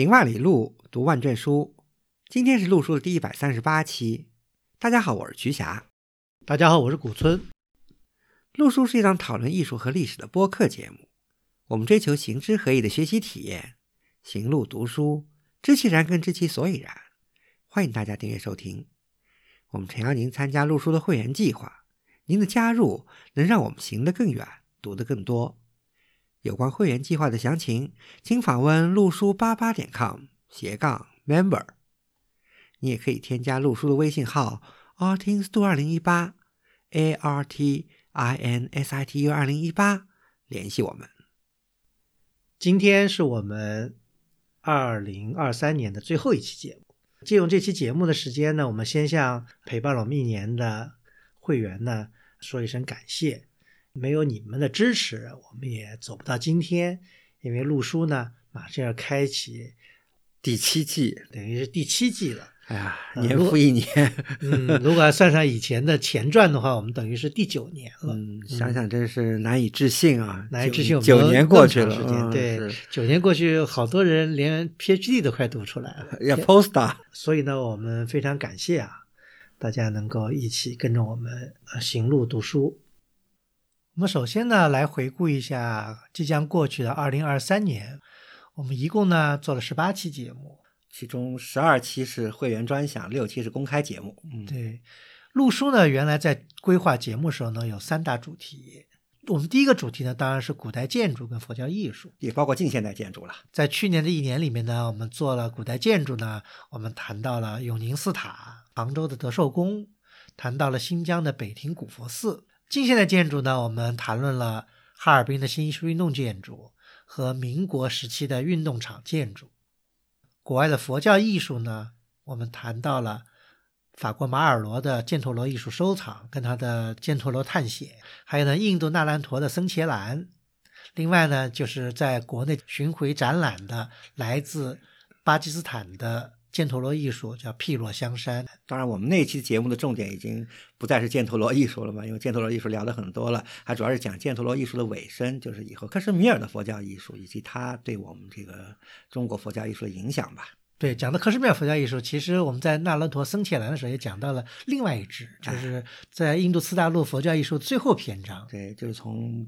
行万里路，读万卷书。今天是陆书的第一百三十八期。大家好，我是徐霞。大家好，我是古村。陆书是一档讨论艺术和历史的播客节目。我们追求行之合一的学习体验，行路读书，知其然更知其所以然。欢迎大家订阅收听。我们诚邀您参加陆书的会员计划。您的加入能让我们行得更远，读得更多。有关会员计划的详情，请访问陆书八八点 com 斜杠 member。你也可以添加陆书的微信号 artinstu 二零一八 a r t i n s i t u 二零一八联系我们。今天是我们二零二三年的最后一期节目。借用这期节目的时间呢，我们先向陪伴了我们一年的会员呢说一声感谢。没有你们的支持，我们也走不到今天。因为陆叔呢，马上要开启第七季，等于是第七季了。哎呀，年复一年。嗯，如果算上以前的前传的话，我们等于是第九年了。嗯，想想真是难以置信啊！难以置信，九年过去了，对，九年过去，好多人连 PhD 都快读出来了，要 Post 所以呢，我们非常感谢啊，大家能够一起跟着我们行路读书。我们首先呢，来回顾一下即将过去的二零二三年。我们一共呢做了十八期节目，其中十二期是会员专享，六期是公开节目。嗯，对。陆叔呢，原来在规划节目时候呢，有三大主题。我们第一个主题呢，当然是古代建筑跟佛教艺术，也包括近现代建筑了。在去年的一年里面呢，我们做了古代建筑呢，我们谈到了永宁寺塔、杭州的德寿宫，谈到了新疆的北庭古佛寺。近现代建筑呢，我们谈论了哈尔滨的新艺术运动建筑和民国时期的运动场建筑。国外的佛教艺术呢，我们谈到了法国马尔罗的犍陀罗艺术收藏跟他的犍陀罗探险，还有呢印度纳兰陀的僧伽蓝。另外呢，就是在国内巡回展览的来自巴基斯坦的。犍陀罗艺术叫毗落香山。当然，我们那期节目的重点已经不再是犍陀罗艺术了嘛，因为犍陀罗艺术聊的很多了，还主要是讲犍陀罗艺术的尾声，就是以后克什米尔的佛教艺术以及它对我们这个中国佛教艺术的影响吧。对，讲到克什米尔佛教艺术，其实我们在那兰陀僧伽蓝的时候也讲到了另外一支，就是在印度次大陆佛教艺术最后篇章。对，就是从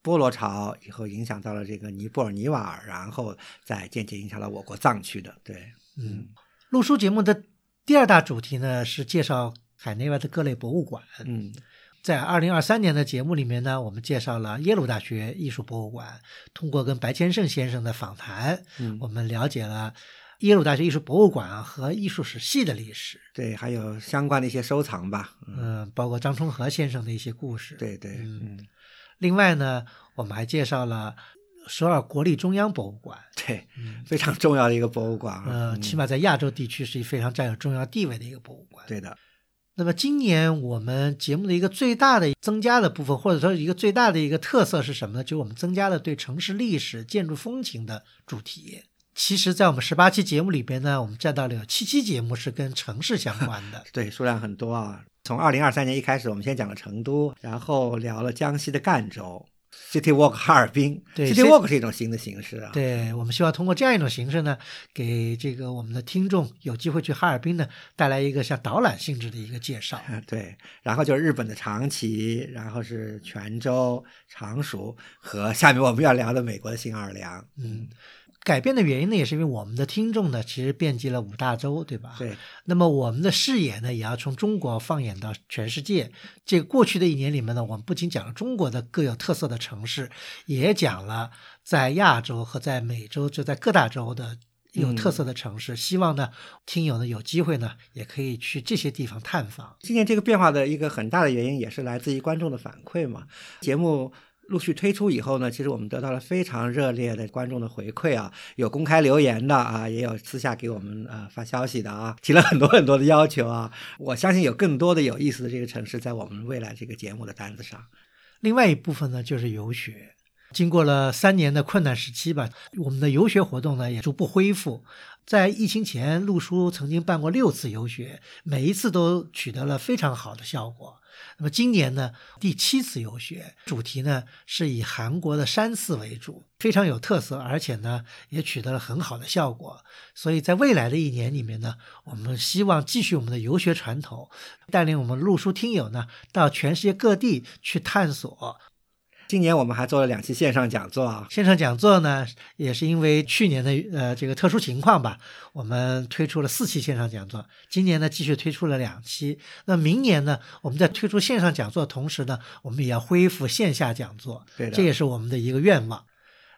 波罗朝以后影响到了这个尼泊尔、尼瓦尔，然后再间接影响到我国藏区的。对。嗯，录书节目的第二大主题呢是介绍海内外的各类博物馆。嗯，在二零二三年的节目里面呢，我们介绍了耶鲁大学艺术博物馆。通过跟白千胜先生的访谈，嗯，我们了解了耶鲁大学艺术博物馆和艺术史系的历史。对，还有相关的一些收藏吧。嗯，包括张充和先生的一些故事。对对，嗯。另外呢，我们还介绍了。首尔国立中央博物馆，对，非常重要的一个博物馆。嗯，起码在亚洲地区是一非常占有重要地位的一个博物馆。对的。那么今年我们节目的一个最大的增加的部分，或者说一个最大的一个特色是什么呢？就是我们增加了对城市历史、建筑风情的主题。其实，在我们十八期节目里边呢，我们占到了有七期节目是跟城市相关的。对，数量很多啊。从二零二三年一开始，我们先讲了成都，然后聊了江西的赣州。City Walk 哈尔滨，City Walk 是一种新的形式啊。对我们希望通过这样一种形式呢，给这个我们的听众有机会去哈尔滨呢，带来一个像导览性质的一个介绍。对，然后就是日本的长崎，然后是泉州、常熟和下面我们要聊的美国的新奥尔良。嗯。改变的原因呢，也是因为我们的听众呢，其实遍及了五大洲，对吧？对。那么我们的视野呢，也要从中国放眼到全世界。这过去的一年里面呢，我们不仅讲了中国的各有特色的城市，也讲了在亚洲和在美洲，就在各大洲的有特色的城市。希望呢，听友呢有机会呢，也可以去这些地方探访。今年这个变化的一个很大的原因，也是来自于观众的反馈嘛。节目。陆续推出以后呢，其实我们得到了非常热烈的观众的回馈啊，有公开留言的啊，也有私下给我们啊发消息的啊，提了很多很多的要求啊。我相信有更多的有意思的这个城市在我们未来这个节目的单子上。另外一部分呢，就是游学。经过了三年的困难时期吧，我们的游学活动呢也逐步恢复。在疫情前，陆叔曾经办过六次游学，每一次都取得了非常好的效果。那么今年呢，第七次游学，主题呢是以韩国的山寺为主，非常有特色，而且呢也取得了很好的效果。所以在未来的一年里面呢，我们希望继续我们的游学传统，带领我们陆书听友呢到全世界各地去探索。今年我们还做了两期线上讲座啊，线上讲座呢，也是因为去年的呃这个特殊情况吧，我们推出了四期线上讲座。今年呢，继续推出了两期。那明年呢，我们在推出线上讲座的同时呢，我们也要恢复线下讲座，对的这也是我们的一个愿望。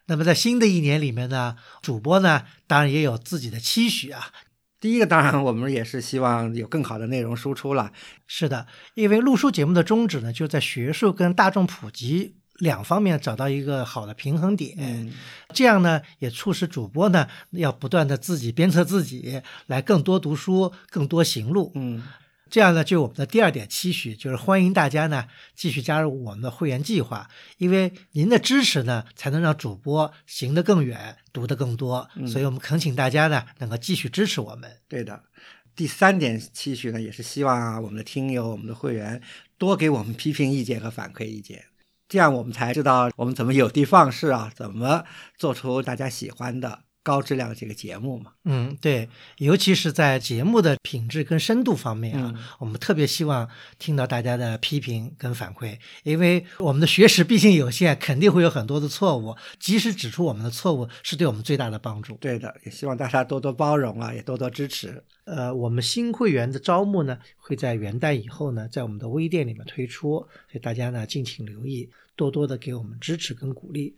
那么在新的一年里面呢，主播呢当然也有自己的期许啊。第一个当然我们也是希望有更好的内容输出了，是的，因为录书节目的宗旨呢，就在学术跟大众普及两方面找到一个好的平衡点。嗯，这样呢，也促使主播呢要不断的自己鞭策自己，来更多读书，更多行路。嗯，这样呢，就我们的第二点期许，就是欢迎大家呢继续加入我们的会员计划，因为您的支持呢，才能让主播行得更远，读得更多。所以我们恳请大家呢，能够继续支持我们。对的。第三点期许呢，也是希望啊，我们的听友、我们的会员多给我们批评意见和反馈意见，这样我们才知道我们怎么有的放矢啊，怎么做出大家喜欢的高质量的这个节目嘛。嗯，对，尤其是在节目的品质跟深度方面啊，嗯我们特别希望听到大家的批评跟反馈，因为我们的学识毕竟有限，肯定会有很多的错误，及时指出我们的错误，是对我们最大的帮助。对的，也希望大家多多包容啊，也多多支持。呃，我们新会员的招募呢，会在元旦以后呢，在我们的微店里面推出，所以大家呢敬请留意，多多的给我们支持跟鼓励。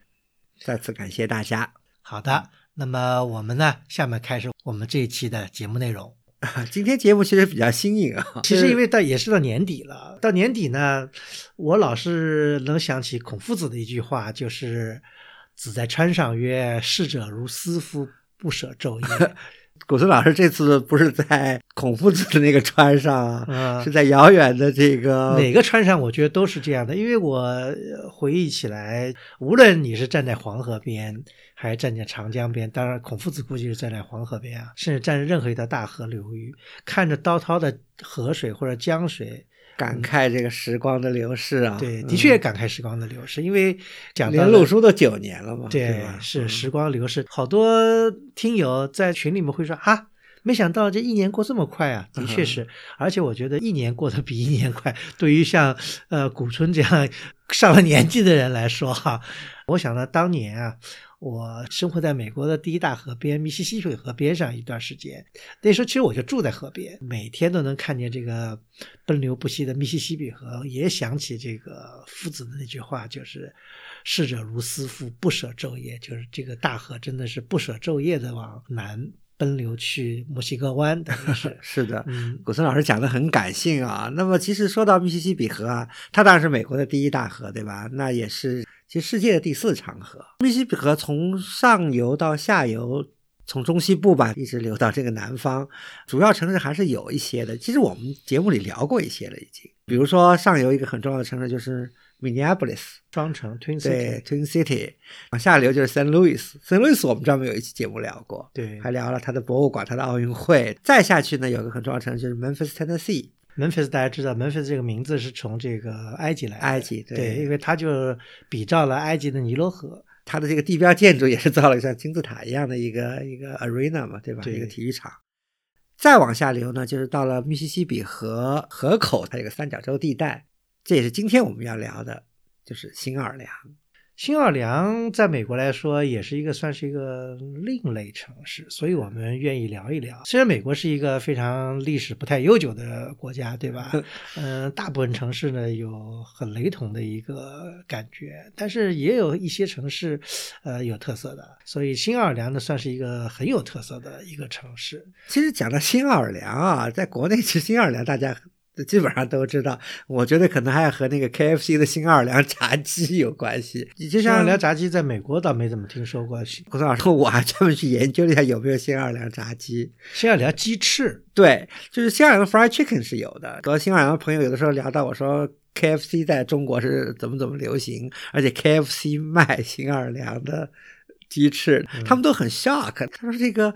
再次感谢大家。好的，那么我们呢，下面开始我们这一期的节目内容。今天节目其实比较新颖啊，其实因为到也是到年底了，到年底呢，我老是能想起孔夫子的一句话，就是“子在川上曰：逝者如斯夫，不舍昼夜。古村老师这次不是在孔夫子的那个川上啊，嗯是在遥远的这个哪个川上，我觉得都是这样的。因为我呃回忆起来，无论你是站在黄河边，还是站在长江边，当然孔夫子估计是站在黄河边啊，甚至站在任何一条大河流域，看着滔滔的河水或者江水，感慨这个时光的流逝啊。对，嗯的确感慨时光的流逝。因为讲到连录书都九年了嘛，对，吧？是嗯时光流逝。好多听友在群里面会说啊，没想到这一年过这么快啊！的确是，而且我觉得一年过得比一年快。对于像呃古村这样上了年纪的人来说哈，我想呢，当年啊。我生活在美国的第一大河边密西西比河边上一段时间，那时候其实我就住在河边，每天都能看见这个奔流不息的密西西比河，也想起这个夫子的那句话，就是“逝者如斯夫，不舍昼夜”，就是这个大河真的是不舍昼夜的往南奔流去墨西哥湾，是 是的，嗯，古村老师讲的很感性啊。那么其实说到密西西比河啊，它当然是美国的第一大河，对吧？那也是其实世界的第四长河。密西西比河从上游到下游，从中西部吧一直流到这个南方，主要城市还是有一些的。其实我们节目里聊过一些了，已经。比如说上游一个很重要的城市就是 Minneapolis，双城 Twin 对 City，Twin City，往下流就是 Saint Louis，Saint Louis 我们专门有一期节目聊过，对还聊了它的博物馆、它的奥运会。再下去呢，有个很重要的城市就是 Memphis 大家知道，Memphis 这个名字是从这个埃及来的，埃及对对，因为它就比照了埃及的尼罗河，它的这个地标建筑也是造了像金字塔一样的一个一个 arena 嘛，对吧？对一个体育场。再往下流呢，就是到了密西西比河河口，它有个三角洲地带，这也是今天我们要聊的，就是新奥尔良。新奥尔良在美国来说也是一个算是一个另类城市，所以我们愿意聊一聊。虽然美国是一个非常历史不太悠久的国家，对吧？嗯、大部分城市呢有很雷同的一个感觉，但是也有一些城市，呃，有特色的。所以新奥尔良呢算是一个很有特色的一个城市。其实讲到新奥尔良啊，在国内其实新奥尔良大家基本上都知道，我觉得可能还要和那个 KFC 的新奥尔良炸鸡有关系。就像新奥尔良炸鸡在美国倒没怎么听说过，新古松老师，我还专门去研究了一下有没有新奥尔良炸鸡。新奥尔良鸡翅，对，就是新奥尔良 fried chicken 是有的。和新奥尔良的朋友有的时候聊到，我说 KFC 在中国是怎么怎么流行，而且 KFC 卖新奥尔良的鸡翅，他们都很 shock。他说这个。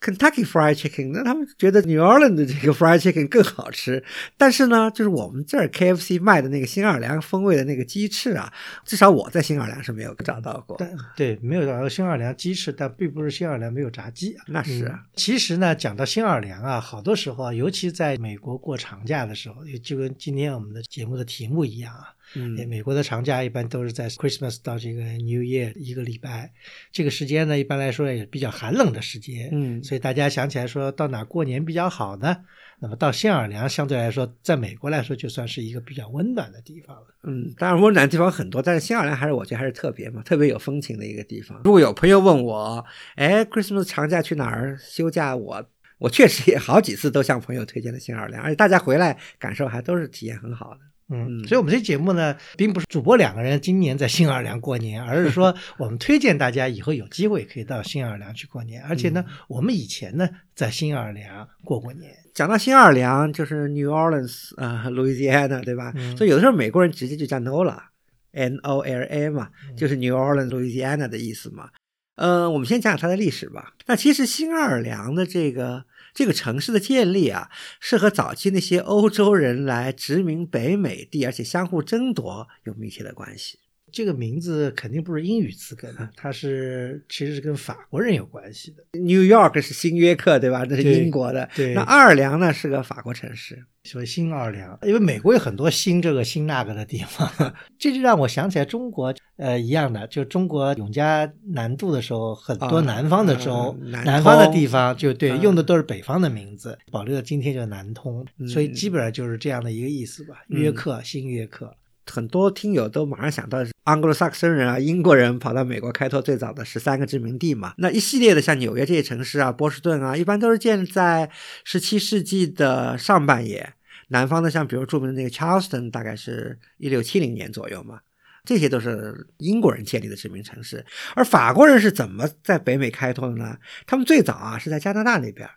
Kentucky Fried Chicken，那他们觉得 New Orleans 的这个 Fried Chicken 更好吃，但是呢，就是我们这儿 KFC 卖的那个新奥尔良风味的那个鸡翅啊，至少我在新奥尔良是没有找到过。但对，没有找到新奥尔良鸡翅，但并不是新奥尔良没有炸鸡。那是啊，其实呢，讲到新奥尔良啊，好多时候啊，尤其在美国过长假的时候，就跟今天我们的节目的题目一样啊。嗯，美国的长假一般都是在 Christmas 到这个 New Year 一个礼拜，这个时间呢，一般来说也比较寒冷的时间。嗯，所以大家想起来说到哪过年比较好呢？那么到新奥尔良相对来说，在美国来说就算是一个比较温暖的地方了。嗯，当然温暖的地方很多，但是新奥尔良还是我觉得还是特别嘛，特别有风情的一个地方。如果有朋友问我，哎，Christmas 长假去哪儿休假？我我确实也好几次都向朋友推荐了新奥尔良，而且大家回来感受还都是体验很好的。嗯，所以，我们这节目呢，并不是主播两个人今年在新奥尔良过年，而是说 我们推荐大家以后有机会可以到新奥尔良去过年。而且呢，我们以前呢在新奥尔良过过年。讲到新奥尔良，就是 New Orleans 啊，Louisiana，对吧？所以有的时候美国人直接就叫 NOLA，N O L A 嘛，就是 New Orleans Louisiana 的意思嘛。呃，我们先讲讲它的历史吧。那其实新奥尔良的这个。这个城市的建立啊，是和早期那些欧洲人来殖民北美地，而且相互争夺有密切的关系。这个名字肯定不是英语词根，它是其实是跟法国人有关系的。New York 是新约克，对吧？这是英国的。对，那奥尔良呢是个法国城市。所以新奥尔良，因为美国有很多新这个新那个的地方，这就让我想起来中国，呃，一样的，就中国永嘉南渡的时候，很多南方的州、南方的地方，就对用的都是北方的名字，保留到今天就南通，所以基本上就是这样的一个意思吧。约克，新约克，很多听友都马上想到是盎格鲁撒克森人啊，英国人跑到美国开拓最早的十三个殖民地嘛。那一系列的像纽约这些城市啊，波士顿啊，一般都是建在十七世纪的上半叶。南方的像比如著名的那个 Charleston，大概是一六七零年左右嘛，这些都是英国人建立的殖民城市。而法国人是怎么在北美开拓的呢？他们最早啊是在加拿大那边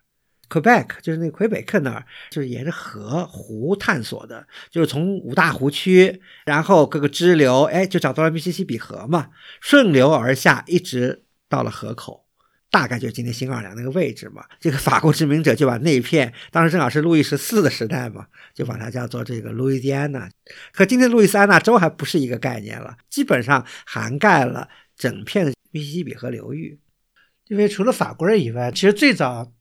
，Quebec，就是那魁北克那儿，就是沿着河湖探索的，就是从五大湖区，然后各个支流，哎，就找到了密西西比河嘛，顺流而下，一直到了河口。大概就是今天新奥尔良那个位置嘛，这个法国殖民者就把那一片，当时正好是路易十四的时代嘛，就把它叫做这个路易斯安那，和今天路易斯安那州还不是一个概念了，基本上涵盖了整片的密西西比河流域。因为除了法国人以外，其实最早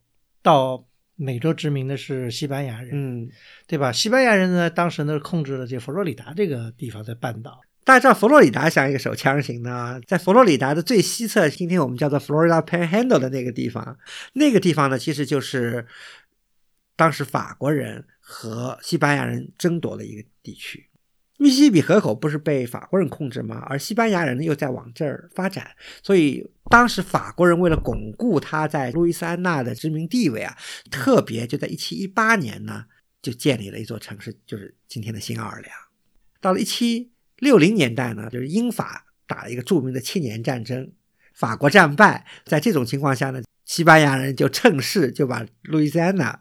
到美洲殖民的是西班牙人，嗯，对吧？西班牙人呢，当时呢控制了这佛罗里达这个地方，在半岛。大家知道佛罗里达像一个手枪型的，在佛罗里达的最西侧，今天我们叫做 Florida Panhandle 的那个地方，那个地方呢，其实就是当时法国人和西班牙人争夺的一个地区。密西西比河口不是被法国人控制吗？而西班牙人呢又在往这儿发展，所以当时法国人为了巩固他在路易斯安那的殖民地位啊，特别就在一七一八年呢，就建立了一座城市，就是今天的新奥尔良。到了一七。六零年代呢，就是英法打了一个著名的七年战争，法国战败，在这种情况下呢，西班牙人就趁势就把路易斯安那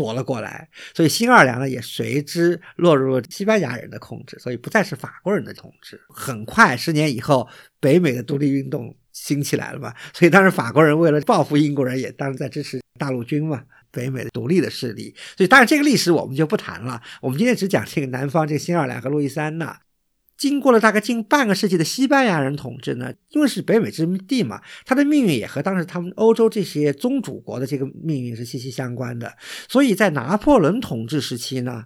夺了过来，所以新奥尔良呢也随之落入了西班牙人的控制，所以不再是法国人的统治。很快，十年以后，北美的独立运动兴起来了嘛，所以当时法国人为了报复英国人，也当时在支持大陆军嘛，北美的独立的势力。所以当然这个历史我们就不谈了，我们今天只讲这个南方这个新奥尔良和路易斯安那。经过了大概近半个世纪的西班牙人统治呢，因为是北美殖民地嘛，它的命运也和当时他们欧洲这些宗主国的这个命运是息息相关的。所以在拿破仑统治时期呢，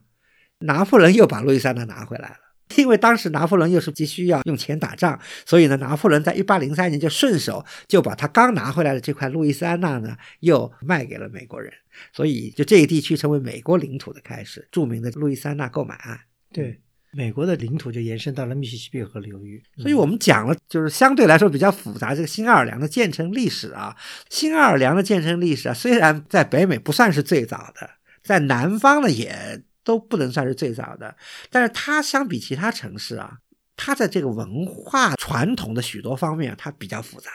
拿破仑又把路易斯安那拿回来了。因为当时拿破仑又是急需要用钱打仗，所以呢，拿破仑在一八零三年就顺手就把他刚拿回来的这块路易斯安那呢又卖给了美国人，所以就这一地区成为美国领土的开始，著名的路易斯安那购买案。对。美国的领土就延伸到了密西西比河流域，所以我们讲了，就是相对来说比较复杂这个新奥尔良的建成历史啊。新奥尔良的建成历史啊，虽然在北美不算是最早的，在南方呢也都不能算是最早的，但是它相比其他城市啊，它在这个文化传统的许多方面它比较复杂。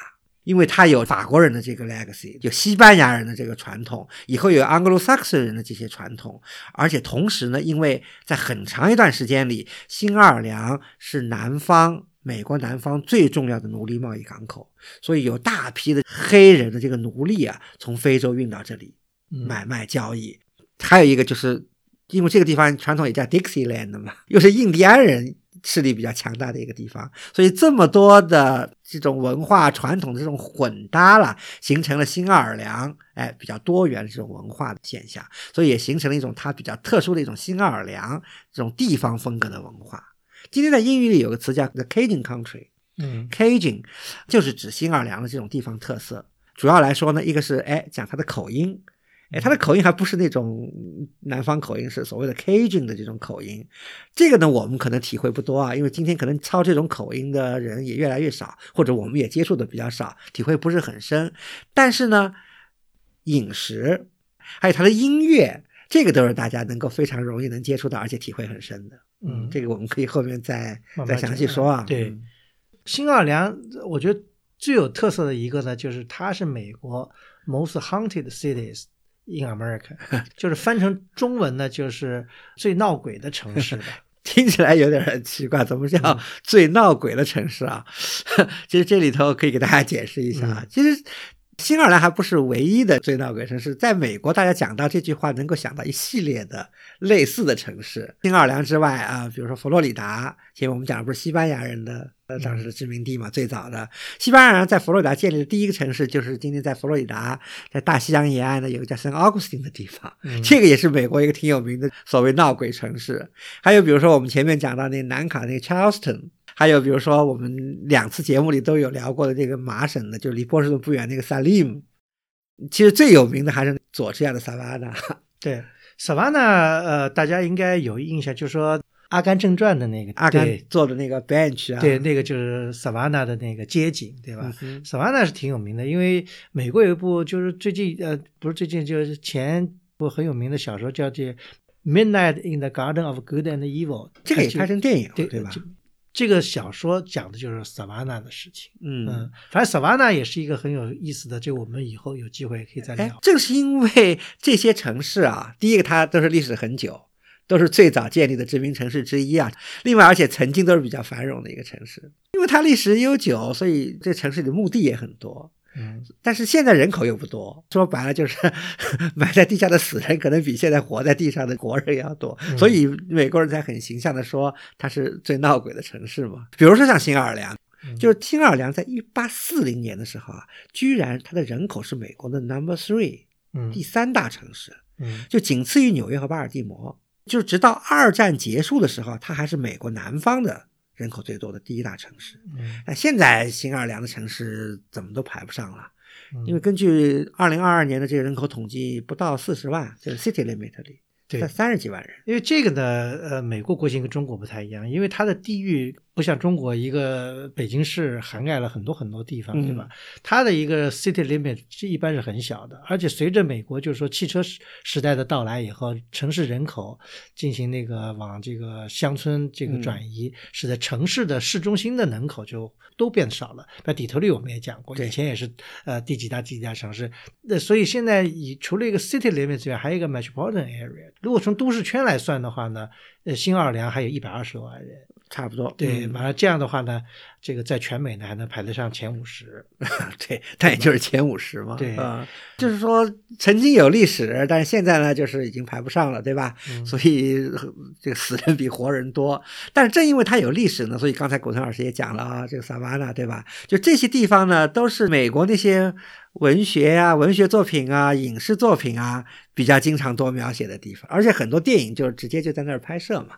因为它有法国人的这个 legacy，有西班牙人的这个传统，以后有 Anglo-Saxon 人的这些传统，而且同时呢，因为在很长一段时间里，新奥尔良是南方美国南方最重要的奴隶贸易港口，所以有大批的黑人的这个奴隶啊，从非洲运到这里买卖交易。还有一个就是，因为这个地方传统也叫 Dixieland 嘛，又是印第安人势力比较强大的一个地方，所以这么多的这种文化传统的这种混搭了，形成了新奥尔良哎比较多元的这种文化的现象，所以也形成了一种它比较特殊的一种新奥尔良这种地方风格的文化。今天在英语里有个词叫 the Cajun country，嗯。Cajun 就是指新奥尔良的这种地方特色。主要来说呢，一个是哎讲它的口音，哎他的口音还不是那种南方口音，是所谓的 Cajun 的这种口音。这个呢，我们可能体会不多啊，因为今天可能操这种口音的人也越来越少，或者我们也接触的比较少，体会不是很深。但是呢，饮食还有他的音乐，这个都是大家能够非常容易能接触到，而且体会很深的。嗯这个我们可以后面再再详细说啊。对嗯新奥尔良，我觉得最有特色的一个呢，就是它是美国 most haunted cities in America，就是翻成中文呢，就是最闹鬼的城市吧。听起来有点奇怪，怎么嗯叫最闹鬼的城市啊？其实这里头可以给大家解释一下啊。其实新奥尔良还不是唯一的最闹鬼城市，在美国，大家讲到这句话，能够想到一系列的类似的城市。新奥尔良之外啊，比如说佛罗里达，前面我们讲的不是西班牙人的呃当时的殖民地嘛，最早的西班牙人在佛罗里达建立的第一个城市，就是今天在佛罗里达，在大西洋沿岸的有个叫圣奥古斯丁的地方。嗯这个也是美国一个挺有名的所谓闹鬼城市。还有比如说我们前面讲到那南卡那个 Charleston，还有比如说我们两次节目里都有聊过的这个麻省的，就离波士顿不远那个 Salim。其实最有名的还是佐治亚的萨瓦纳。对，Savannah，呃，大家应该有印象，就是说《阿甘正传》的那个阿甘对做的那个 bench 啊，对，那个就是 Savannah 的那个街景，对吧？嗯哼 Savannah 是挺有名的，因为美国有一部就是最近呃不是最近就是前部很有名的小说叫做《Midnight in the Garden of Good and Evil》，这个也拍成电影了，对对吧？这这个小说讲的就是 Savannah 的事情。嗯嗯，反正 Savannah 也是一个很有意思的，就我们以后有机会可以再哎聊，。正是因为这些城市啊，第一个它都是历史很久，都是最早建立的殖民城市之一啊。另外，而且曾经都是比较繁荣的一个城市，因为它历史悠久，所以这城市里的墓地也很多。嗯，但是现在人口又不多，说白了就是 埋在地下的死人可能比现在活在地上的国人要多，嗯所以美国人才很形象的说它是最闹鬼的城市嘛。比如说像新奥尔良，嗯就是新奥尔良在一八四零年的时候啊，居然它的人口是美国的 number three 嗯第三大城市，嗯就仅次于纽约和巴尔的摩。就直到二战结束的时候，它还是美国南方的人口最多的第一大城市。嗯那现在新奥尔良的城市怎么都排不上了，嗯，因为根据二零二二年的这个人口统计，不到四十万，就是 city limit 里对才三十几万人。因为这个呢，呃，美国国情跟中国不太一样，因为它的地域不像中国一个北京市涵盖了很多很多地方，对吧？它的一个 city limit 是一般是很小的，而且随着美国就是说汽车时时代的到来以后，城市人口进行那个往这个乡村这个转移，使得城市的市中心的人口就都变少了。那底特律我们也讲过，对以前也是呃第几大第几大城市，那所以现在以除了一个 city limit 之外，还有一个 metropolitan area。如果从都市圈来算的话呢，呃，新奥尔良还有一百二十多万人。差不多，对，嗯完了这样的话呢，这个在全美呢还能排得上前五十。对，但也就是前五十嘛，对啊、就是说曾经有历史，但是现在呢，就是已经排不上了，对吧？嗯所以呃这个死人比活人多。但是正因为它有历史呢，所以刚才古腾老师也讲了啊，这个萨瓦纳，对吧？就这些地方呢，都是美国那些文学呀、文学作品啊、影视作品啊比较经常多描写的地方，而且很多电影就直接就在那儿拍摄嘛。